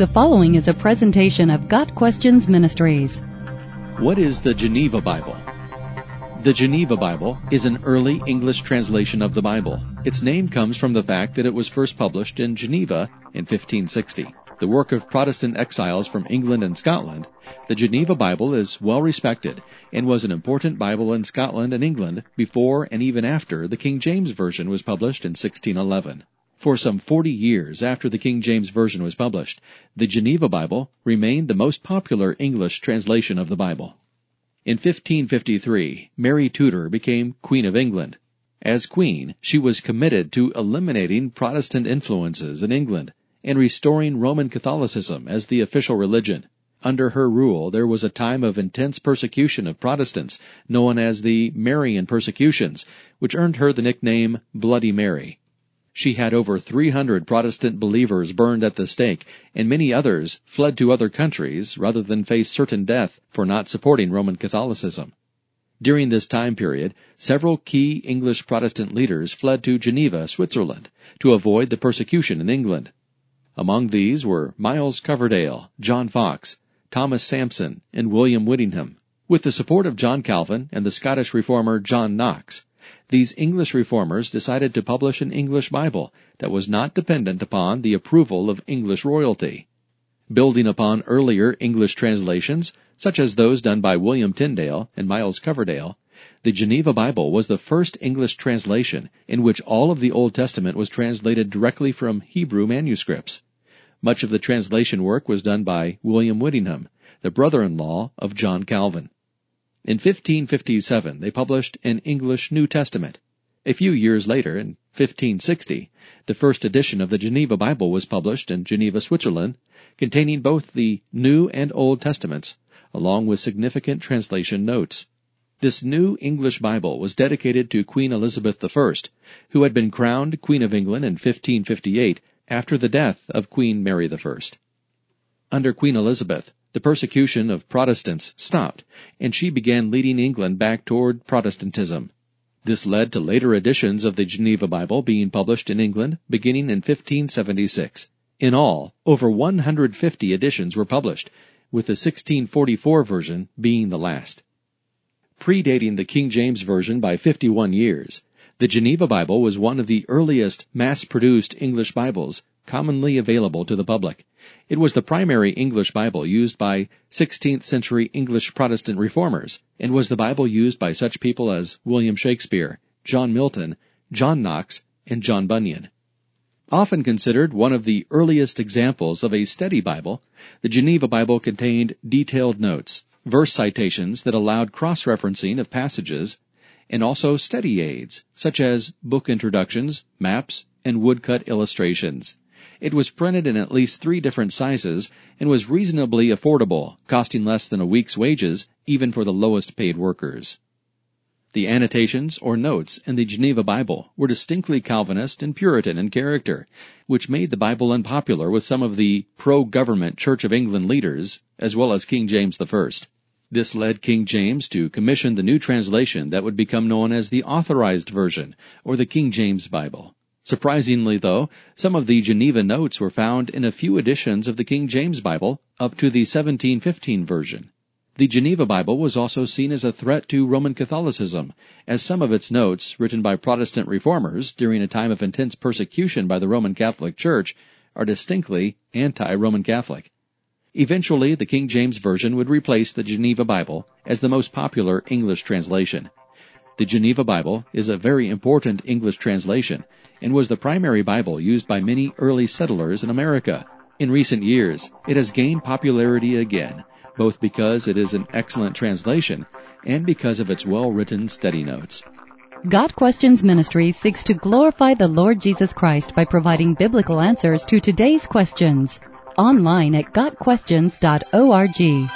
The following is a presentation of Got Questions Ministries. What is the Geneva Bible? The Geneva Bible is an early English translation of the Bible. Its name comes from the fact that it was first published in Geneva in 1560. The work of Protestant exiles from England and Scotland, the Geneva Bible is well respected and was an important Bible in Scotland and England before and even after the King James Version was published in 1611. For some 40 years after the King James Version was published, the Geneva Bible remained the most popular English translation of the Bible. In 1553, Mary Tudor became Queen of England. As Queen, she was committed to eliminating Protestant influences in England and restoring Roman Catholicism as the official religion. Under her rule, there was a time of intense persecution of Protestants, known as the Marian persecutions, which earned her the nickname Bloody Mary. She had over 300 Protestant believers burned at the stake, and many others fled to other countries rather than face certain death for not supporting Roman Catholicism. During this time period, several key English Protestant leaders fled to Geneva, Switzerland, to avoid the persecution in England. Among these were Miles Coverdale, John Foxe, Thomas Sampson, and William Whittingham. With the support of John Calvin and the Scottish reformer John Knox, these English reformers decided to publish an English Bible that was not dependent upon the approval of English royalty. Building upon earlier English translations, such as those done by William Tyndale and Miles Coverdale, the Geneva Bible was the first English translation in which all of the Old Testament was translated directly from Hebrew manuscripts. Much of the translation work was done by William Whittingham, the brother-in-law of John Calvin. In 1557, they published an English New Testament. A few years later, in 1560, the first edition of the Geneva Bible was published in Geneva, Switzerland, containing both the New and Old Testaments, along with significant translation notes. This new English Bible was dedicated to Queen Elizabeth I, who had been crowned Queen of England in 1558 after the death of Queen Mary I. Under Queen Elizabeth, the persecution of Protestants stopped, and she began leading England back toward Protestantism. This led to later editions of the Geneva Bible being published in England beginning in 1576. In all, over 150 editions were published, with the 1644 version being the last. Predating the King James Version by 51 years, the Geneva Bible was one of the earliest mass-produced English Bibles commonly available to the public. It was the primary English Bible used by 16th century English Protestant reformers and was the Bible used by such people as William Shakespeare, John Milton, John Knox, and John Bunyan. Often considered one of the earliest examples of a study Bible, the Geneva Bible contained detailed notes, verse citations that allowed cross-referencing of passages, and also study aids, such as book introductions, maps, and woodcut illustrations. It was printed in at least three different sizes and was reasonably affordable, costing less than a week's wages even for the lowest paid workers. The annotations or notes in the Geneva Bible were distinctly Calvinist and Puritan in character, which made the Bible unpopular with some of the pro-government Church of England leaders, as well as King James I. This led King James to commission the new translation that would become known as the Authorized Version, or the King James Bible. Surprisingly, though, some of the Geneva notes were found in a few editions of the King James Bible up to the 1715 version. The Geneva Bible was also seen as a threat to Roman Catholicism, as some of its notes, written by Protestant reformers during a time of intense persecution by the Roman Catholic Church, are distinctly anti-Roman Catholic. Eventually, the King James Version would replace the Geneva Bible as the most popular English translation. The Geneva Bible is a very important English translation and was the primary Bible used by many early settlers in America. In recent years, it has gained popularity again, both because it is an excellent translation and because of its well-written study notes. Got Questions Ministry seeks to glorify the Lord Jesus Christ by providing biblical answers to today's questions. Online at GotQuestions.org.